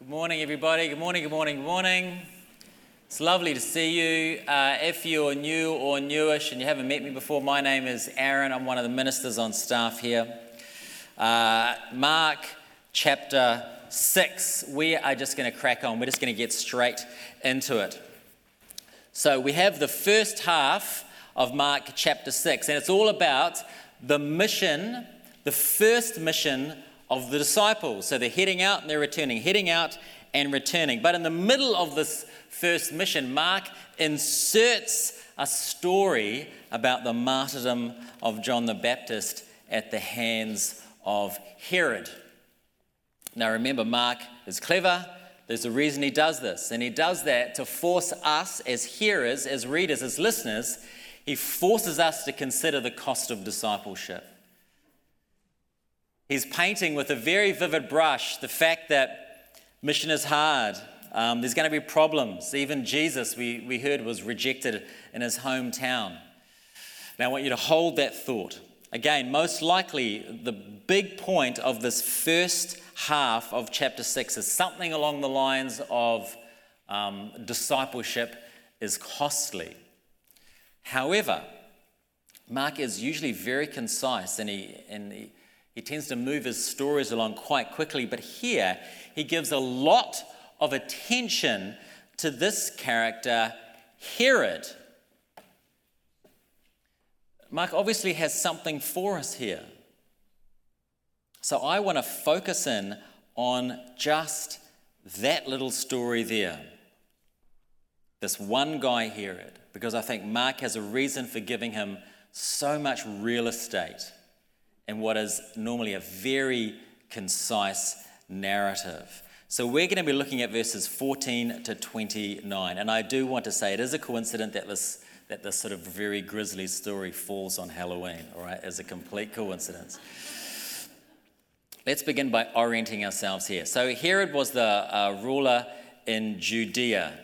Good morning, everybody. Good morning, good morning, good morning. It's lovely to see you. Uh, if you're new or newish and you haven't met me before, my name is Aaron. I'm one of the ministers on staff here. Uh, Mark chapter 6, we are just going to crack on. We're just going to get straight into it. So, we have the first half of Mark chapter 6, and it's all about the mission, the first mission of the disciples. So they're heading out and they're returning, heading out and returning. But in the middle of this first mission, Mark inserts a story about the martyrdom of John the Baptist at the hands of Herod. Now remember, Mark is clever. There's a reason he does this. And he does that to force us as hearers, as readers, as listeners, he forces us to consider the cost of discipleship. He's painting with a very vivid brush the fact that mission is hard. Um, there's going to be problems. Even Jesus, we, we heard, was rejected in his hometown. Now, I want you to hold that thought. Again, most likely, the big point of this first half of chapter 6 is something along the lines of um, discipleship is costly. However, Mark is usually very concise and he, and he he tends to move his stories along quite quickly, but here he gives a lot of attention to this character, Herod. Mark obviously has something for us here. So I want to focus in on just that little story there. This one guy, Herod, because I think Mark has a reason for giving him so much real estate in what is normally a very concise narrative. So we're going to be looking at verses 14 to 29. And I do want to say it is a coincidence that this, that this sort of very grisly story falls on Halloween, all right, as a complete coincidence. Let's begin by orienting ourselves here. So Herod was the uh, ruler in Judea.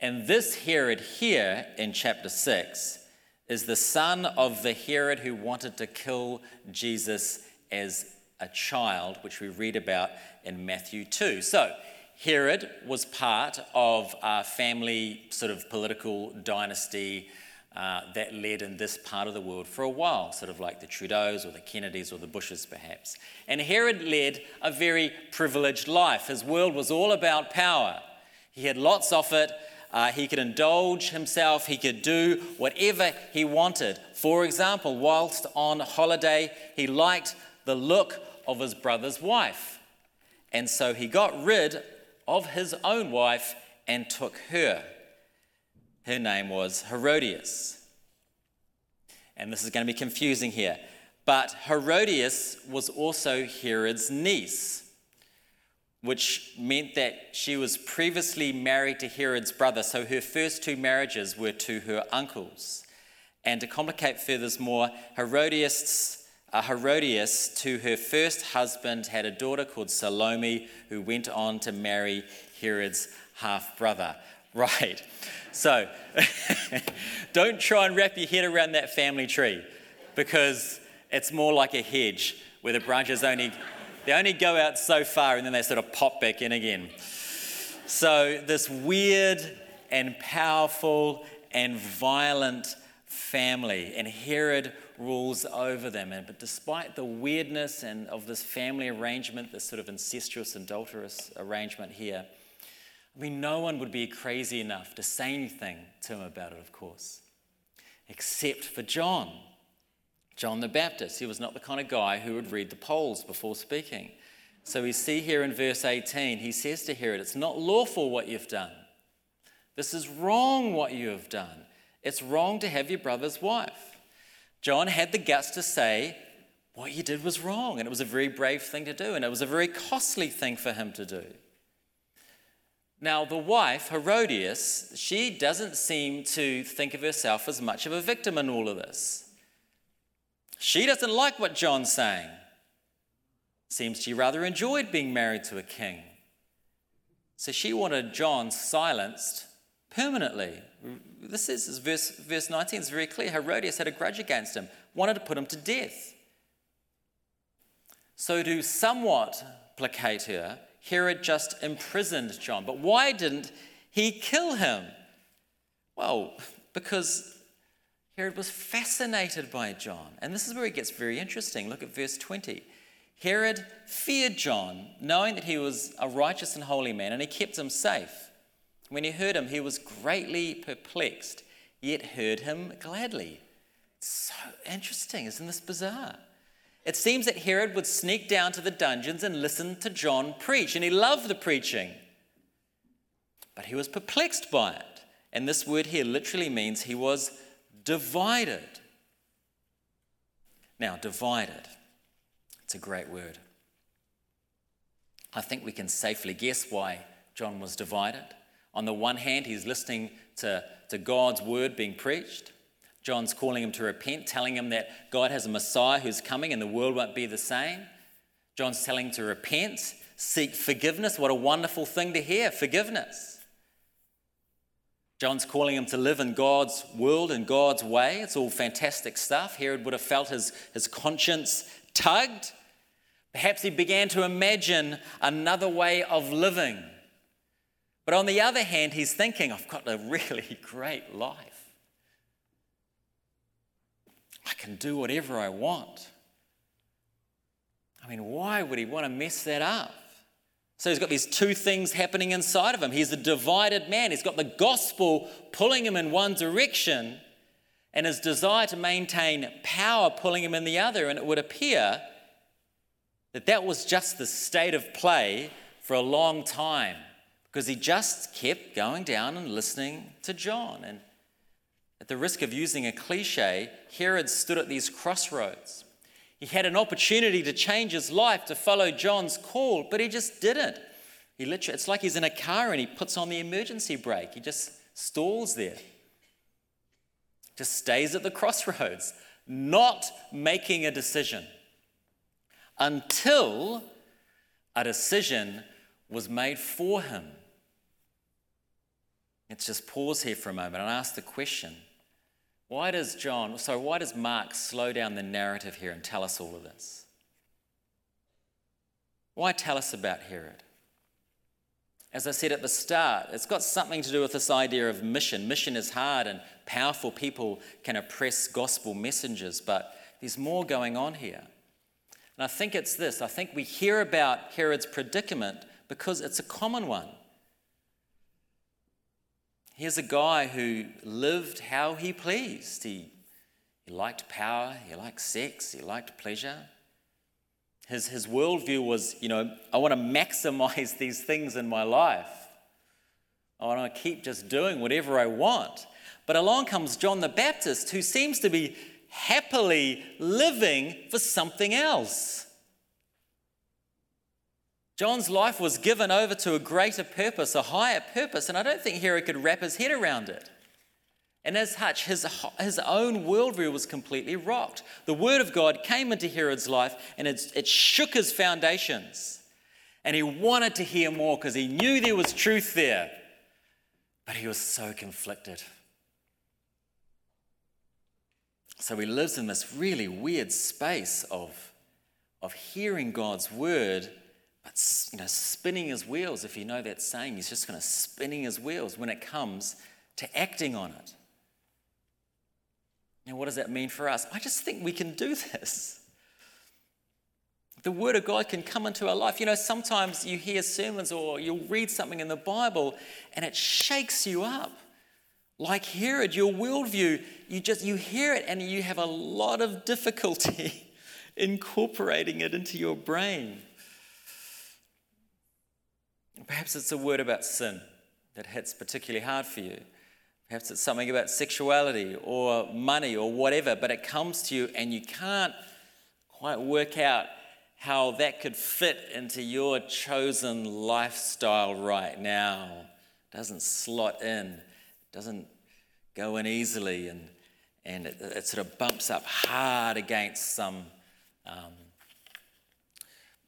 And this Herod here in chapter 6 is the son of the Herod who wanted to kill Jesus as a child, which we read about in Matthew 2. So, Herod was part of a family sort of political dynasty uh, that led in this part of the world for a while, sort of like the Trudeaus or the Kennedys or the Bushes, perhaps. And Herod led a very privileged life. His world was all about power. He had lots of it, uh, he could indulge himself, he could do whatever he wanted. For example, whilst on holiday, he liked the look of his brother's wife. And so he got rid of his own wife and took her. Her name was Herodias. And this is going to be confusing here. But Herodias was also Herod's niece which meant that she was previously married to Herod's brother, so her first two marriages were to her uncles. And to complicate furthermore, Herodias, uh, Herodias, to her first husband, had a daughter called Salome, who went on to marry Herod's half brother. Right. So don't try and wrap your head around that family tree because it's more like a hedge where the branches only they only go out so far and then they sort of pop back in again. So, this weird and powerful and violent family, and Herod rules over them. And, but despite the weirdness and of this family arrangement, this sort of incestuous, adulterous arrangement here, I mean, no one would be crazy enough to say anything to him about it, of course, except for John. John the Baptist. He was not the kind of guy who would read the polls before speaking. So we see here in verse 18, he says to Herod, It's not lawful what you've done. This is wrong what you have done. It's wrong to have your brother's wife. John had the guts to say, What you did was wrong. And it was a very brave thing to do, and it was a very costly thing for him to do. Now, the wife, Herodias, she doesn't seem to think of herself as much of a victim in all of this. She doesn't like what John's saying. Seems she rather enjoyed being married to a king. So she wanted John silenced permanently. This is verse, verse 19 is very clear. Herodias had a grudge against him, wanted to put him to death. So, to somewhat placate her, Herod just imprisoned John. But why didn't he kill him? Well, because Herod was fascinated by John. And this is where it gets very interesting. Look at verse 20. Herod feared John, knowing that he was a righteous and holy man, and he kept him safe. When he heard him, he was greatly perplexed, yet heard him gladly. So interesting. Isn't this bizarre? It seems that Herod would sneak down to the dungeons and listen to John preach, and he loved the preaching. But he was perplexed by it. And this word here literally means he was divided. Now, divided. It's a great word. I think we can safely guess why John was divided. On the one hand, he's listening to, to God's word being preached. John's calling him to repent, telling him that God has a Messiah who's coming and the world won't be the same. John's telling him to repent, seek forgiveness. What a wonderful thing to hear forgiveness. John's calling him to live in God's world and God's way. It's all fantastic stuff. Herod would have felt his, his conscience tugged. Perhaps he began to imagine another way of living. But on the other hand, he's thinking, I've got a really great life. I can do whatever I want. I mean, why would he want to mess that up? So he's got these two things happening inside of him. He's a divided man. He's got the gospel pulling him in one direction and his desire to maintain power pulling him in the other. And it would appear that that was just the state of play for a long time because he just kept going down and listening to John. And at the risk of using a cliche, Herod stood at these crossroads. He had an opportunity to change his life, to follow John's call, but he just didn't. He literally, it's like he's in a car and he puts on the emergency brake. He just stalls there. Just stays at the crossroads, not making a decision until a decision was made for him. Let's just pause here for a moment and ask the question why does John, so why does Mark slow down the narrative here and tell us all of this? Why tell us about Herod? As I said at the start, it's got something to do with this idea of mission. Mission is hard, and powerful people can oppress gospel messengers, but there's more going on here. And I think it's this I think we hear about Herod's predicament because it's a common one. Here's a guy who lived how he pleased. He, he liked power, he liked sex, he liked pleasure. His, his worldview was, you know, I want to maximize these things in my life. I want to keep just doing whatever I want. But along comes John the Baptist, who seems to be happily living for something else. John's life was given over to a greater purpose, a higher purpose, and I don't think Herod could wrap his head around it. And as such, his, his own worldview was completely rocked. The word of God came into Herod's life and it, it shook his foundations. And he wanted to hear more because he knew there was truth there. But he was so conflicted. So he lives in this really weird space of, of hearing God's word, but you know, spinning his wheels. If you know that saying, he's just kind of spinning his wheels when it comes to acting on it. Now, what does that mean for us? I just think we can do this. The Word of God can come into our life. You know, sometimes you hear sermons or you'll read something in the Bible and it shakes you up. Like Herod, your worldview, you just you hear it and you have a lot of difficulty incorporating it into your brain. Perhaps it's a word about sin that hits particularly hard for you. Perhaps it's something about sexuality or money or whatever, but it comes to you and you can't quite work out how that could fit into your chosen lifestyle right now. It doesn't slot in it doesn't go in easily and, and it, it sort of bumps up hard against some um,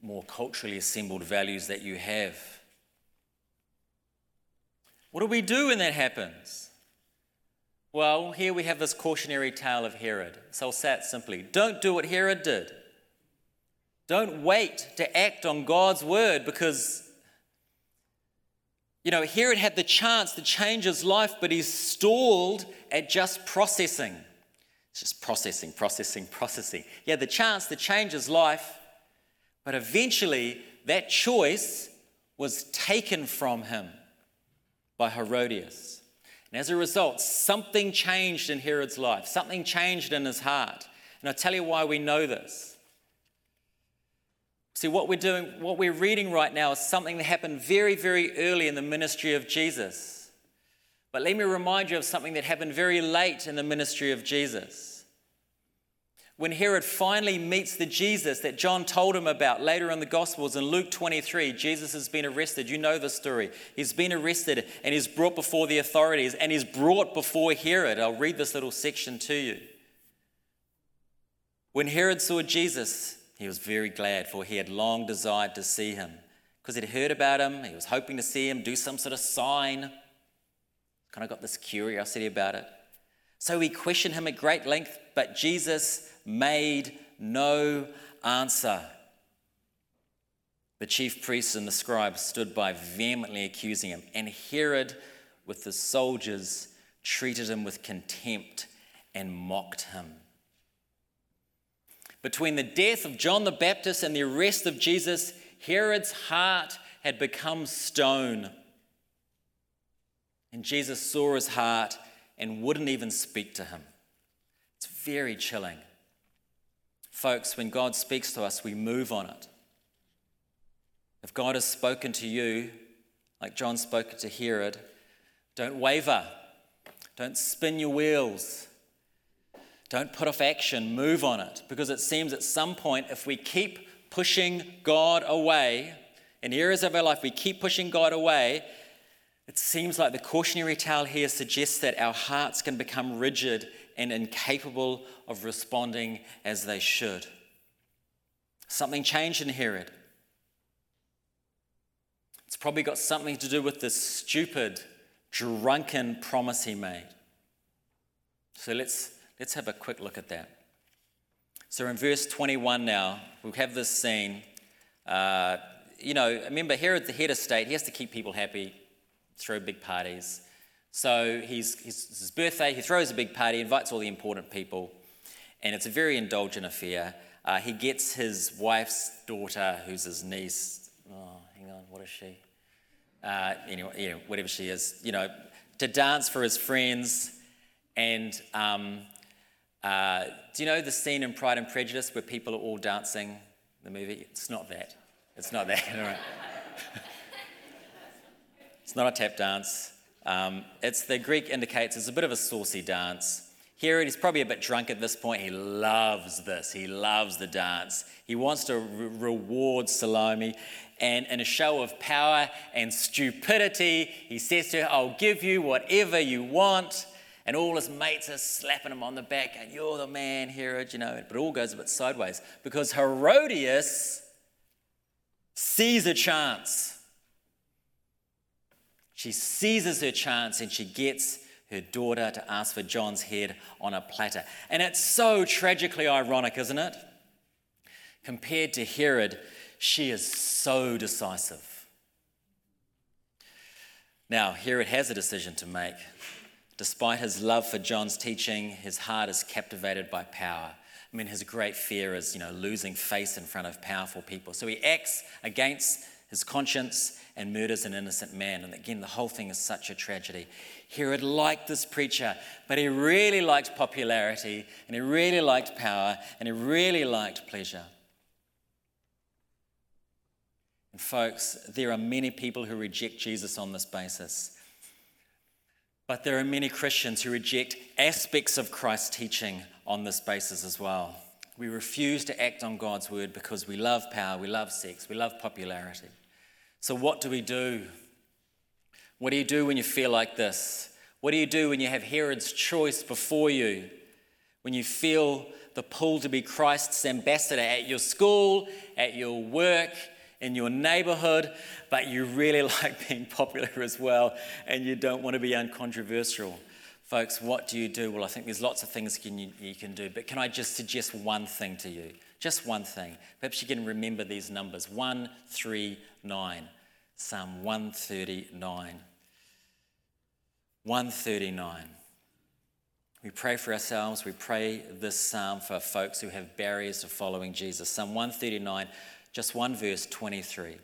more culturally assembled values that you have. What do we do when that happens? Well, here we have this cautionary tale of Herod. So I'll say it simply don't do what Herod did. Don't wait to act on God's word because You know, Herod had the chance to change his life, but he's stalled at just processing. It's just processing, processing, processing. He had the chance to change his life, but eventually that choice was taken from him by Herodias. And as a result, something changed in Herod's life, something changed in his heart. And I'll tell you why we know this. See, what we're doing, what we're reading right now is something that happened very, very early in the ministry of Jesus. But let me remind you of something that happened very late in the ministry of Jesus. When Herod finally meets the Jesus that John told him about later in the Gospels in Luke 23, Jesus has been arrested. You know the story. He's been arrested and he's brought before the authorities and he's brought before Herod. I'll read this little section to you. When Herod saw Jesus, he was very glad, for he had long desired to see him. Because he'd heard about him, he was hoping to see him do some sort of sign. Kind of got this curiosity about it. So he questioned him at great length, but Jesus made no answer. The chief priests and the scribes stood by vehemently accusing him, and Herod, with the soldiers, treated him with contempt and mocked him. Between the death of John the Baptist and the arrest of Jesus, Herod's heart had become stone. And Jesus saw his heart and wouldn't even speak to him. It's very chilling. Folks, when God speaks to us, we move on it. If God has spoken to you, like John spoke to Herod, don't waver, don't spin your wheels. Don't put off action, move on it. Because it seems at some point, if we keep pushing God away, in areas of our life, we keep pushing God away, it seems like the cautionary tale here suggests that our hearts can become rigid and incapable of responding as they should. Something changed in Herod. It's probably got something to do with this stupid, drunken promise he made. So let's Let's have a quick look at that. So, in verse 21 now, we have this scene. Uh, you know, remember, Herod, the head of state, he has to keep people happy, throw big parties. So, he's, he's, it's his birthday, he throws a big party, invites all the important people, and it's a very indulgent affair. Uh, he gets his wife's daughter, who's his niece. Oh, hang on, what is she? Uh, anyway, yeah, whatever she is, you know, to dance for his friends. And um, uh, do you know the scene in Pride and Prejudice where people are all dancing? The movie? It's not that. It's not that. It's not a tap dance. Um, it's the Greek indicates it's a bit of a saucy dance. Here he's probably a bit drunk at this point. He loves this. He loves the dance. He wants to re- reward Salome. And in a show of power and stupidity, he says to her, I'll give you whatever you want and all his mates are slapping him on the back, and you're the man, Herod, you know. But it all goes a bit sideways because Herodias sees a chance. She seizes her chance and she gets her daughter to ask for John's head on a platter. And it's so tragically ironic, isn't it? Compared to Herod, she is so decisive. Now, Herod has a decision to make. Despite his love for John's teaching, his heart is captivated by power. I mean, his great fear is, you know, losing face in front of powerful people. So he acts against his conscience and murders an innocent man. And again, the whole thing is such a tragedy. Herod liked this preacher, but he really liked popularity, and he really liked power, and he really liked pleasure. And folks, there are many people who reject Jesus on this basis. But there are many Christians who reject aspects of Christ's teaching on this basis as well. We refuse to act on God's word because we love power, we love sex, we love popularity. So, what do we do? What do you do when you feel like this? What do you do when you have Herod's choice before you? When you feel the pull to be Christ's ambassador at your school, at your work, in your neighborhood, but you really like being popular as well and you don't want to be uncontroversial. Folks, what do you do? Well, I think there's lots of things you, you can do, but can I just suggest one thing to you? Just one thing. Perhaps you can remember these numbers one, three, nine. Psalm 139. 139. We pray for ourselves. We pray this psalm for folks who have barriers to following Jesus. Psalm 139, just one verse, 23.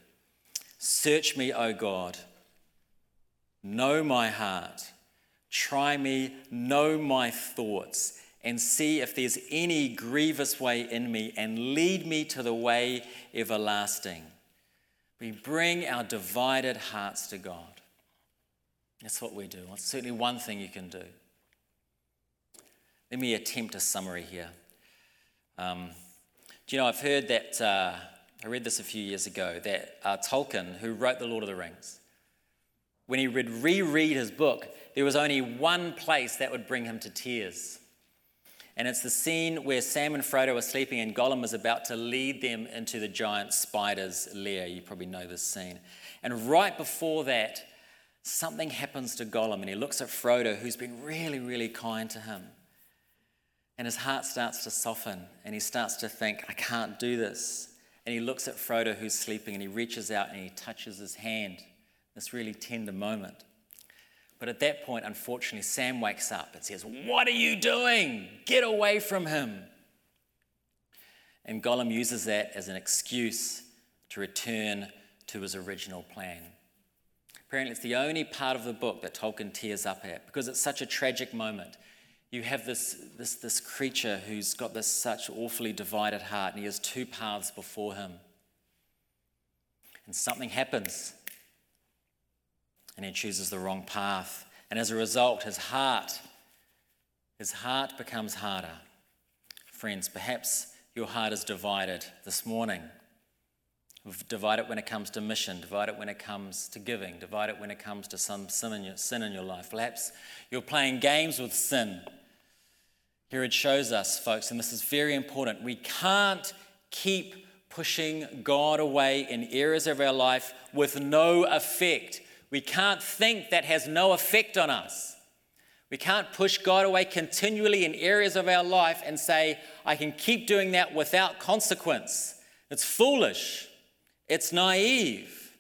Search me, O God. Know my heart. Try me, know my thoughts, and see if there's any grievous way in me, and lead me to the way everlasting. We bring our divided hearts to God. That's what we do. It's certainly one thing you can do. Let me attempt a summary here. Um, do you know, I've heard that, uh, I read this a few years ago, that uh, Tolkien, who wrote The Lord of the Rings, when he would reread his book, there was only one place that would bring him to tears. And it's the scene where Sam and Frodo are sleeping and Gollum is about to lead them into the giant spider's lair. You probably know this scene. And right before that, something happens to Gollum and he looks at Frodo, who's been really, really kind to him. And his heart starts to soften and he starts to think, I can't do this. And he looks at Frodo, who's sleeping, and he reaches out and he touches his hand. This really tender moment. But at that point, unfortunately, Sam wakes up and says, What are you doing? Get away from him. And Gollum uses that as an excuse to return to his original plan. Apparently, it's the only part of the book that Tolkien tears up at because it's such a tragic moment. You have this, this, this creature who's got this such awfully divided heart, and he has two paths before him. And something happens and he chooses the wrong path. And as a result, his heart, his heart becomes harder. Friends, perhaps your heart is divided this morning. Divide it when it comes to mission, divide it when it comes to giving, divide it when it comes to some sin in your, sin in your life. Perhaps you're playing games with sin. Here it shows us, folks, and this is very important. We can't keep pushing God away in areas of our life with no effect. We can't think that has no effect on us. We can't push God away continually in areas of our life and say, I can keep doing that without consequence. It's foolish. It's naive.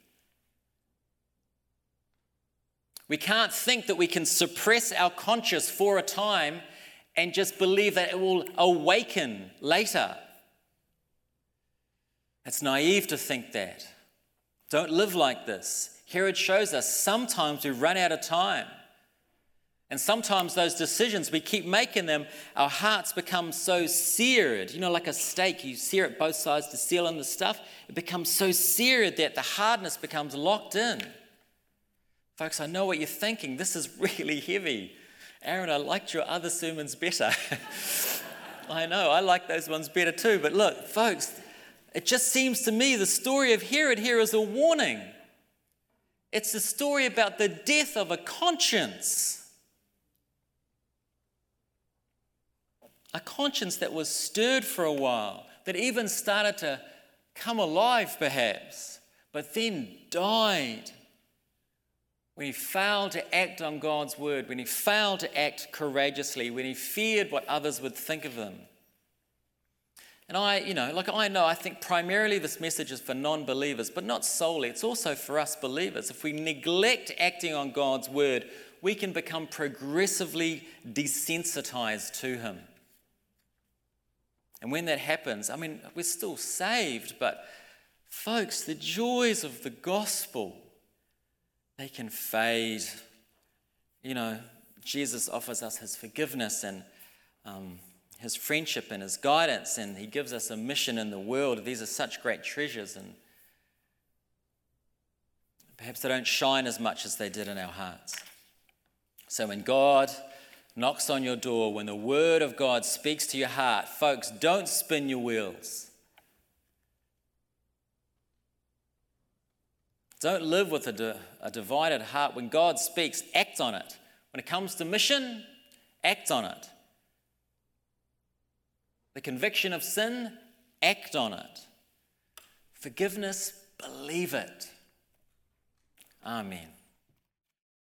We can't think that we can suppress our conscience for a time and just believe that it will awaken later. It's naive to think that. Don't live like this. Herod shows us sometimes we run out of time. And sometimes those decisions, we keep making them, our hearts become so seared. You know, like a steak, you sear it both sides to seal in the stuff. It becomes so seared that the hardness becomes locked in. Folks, I know what you're thinking. This is really heavy. Aaron, I liked your other sermons better. I know, I like those ones better too. But look, folks, it just seems to me the story of Herod here is a warning. It's a story about the death of a conscience. A conscience that was stirred for a while, that even started to come alive, perhaps, but then died when he failed to act on God's word, when he failed to act courageously, when he feared what others would think of him. And I, you know, like I know, I think primarily this message is for non believers, but not solely. It's also for us believers. If we neglect acting on God's word, we can become progressively desensitized to Him. And when that happens, I mean, we're still saved, but folks, the joys of the gospel, they can fade. You know, Jesus offers us His forgiveness and um, his friendship and his guidance, and he gives us a mission in the world. These are such great treasures, and perhaps they don't shine as much as they did in our hearts. So when God knocks on your door, when the word of God speaks to your heart, folks, don't spin your wheels. Don't live with a, di- a divided heart. When God speaks, act on it. When it comes to mission, act on it. The conviction of sin, act on it. Forgiveness, believe it. Amen.